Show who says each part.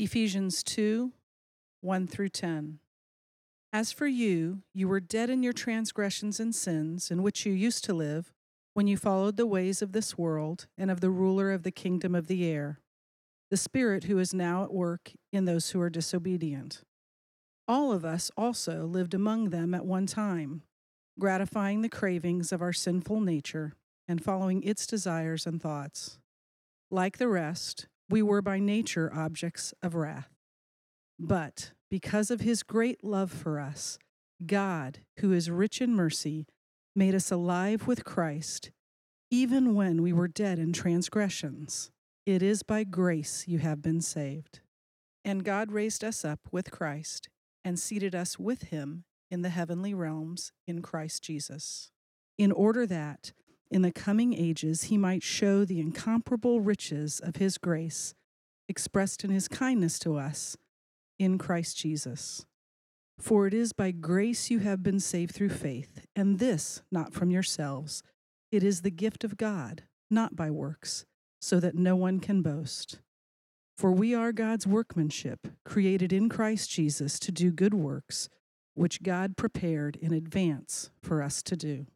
Speaker 1: Ephesians 2 1 through 10. As for you, you were dead in your transgressions and sins, in which you used to live, when you followed the ways of this world and of the ruler of the kingdom of the air, the Spirit who is now at work in those who are disobedient. All of us also lived among them at one time, gratifying the cravings of our sinful nature and following its desires and thoughts. Like the rest, we were by nature objects of wrath. But because of his great love for us, God, who is rich in mercy, made us alive with Christ, even when we were dead in transgressions. It is by grace you have been saved. And God raised us up with Christ and seated us with him in the heavenly realms in Christ Jesus, in order that, in the coming ages, he might show the incomparable riches of his grace expressed in his kindness to us in Christ Jesus. For it is by grace you have been saved through faith, and this not from yourselves. It is the gift of God, not by works, so that no one can boast. For we are God's workmanship, created in Christ Jesus to do good works, which God prepared in advance for us to do.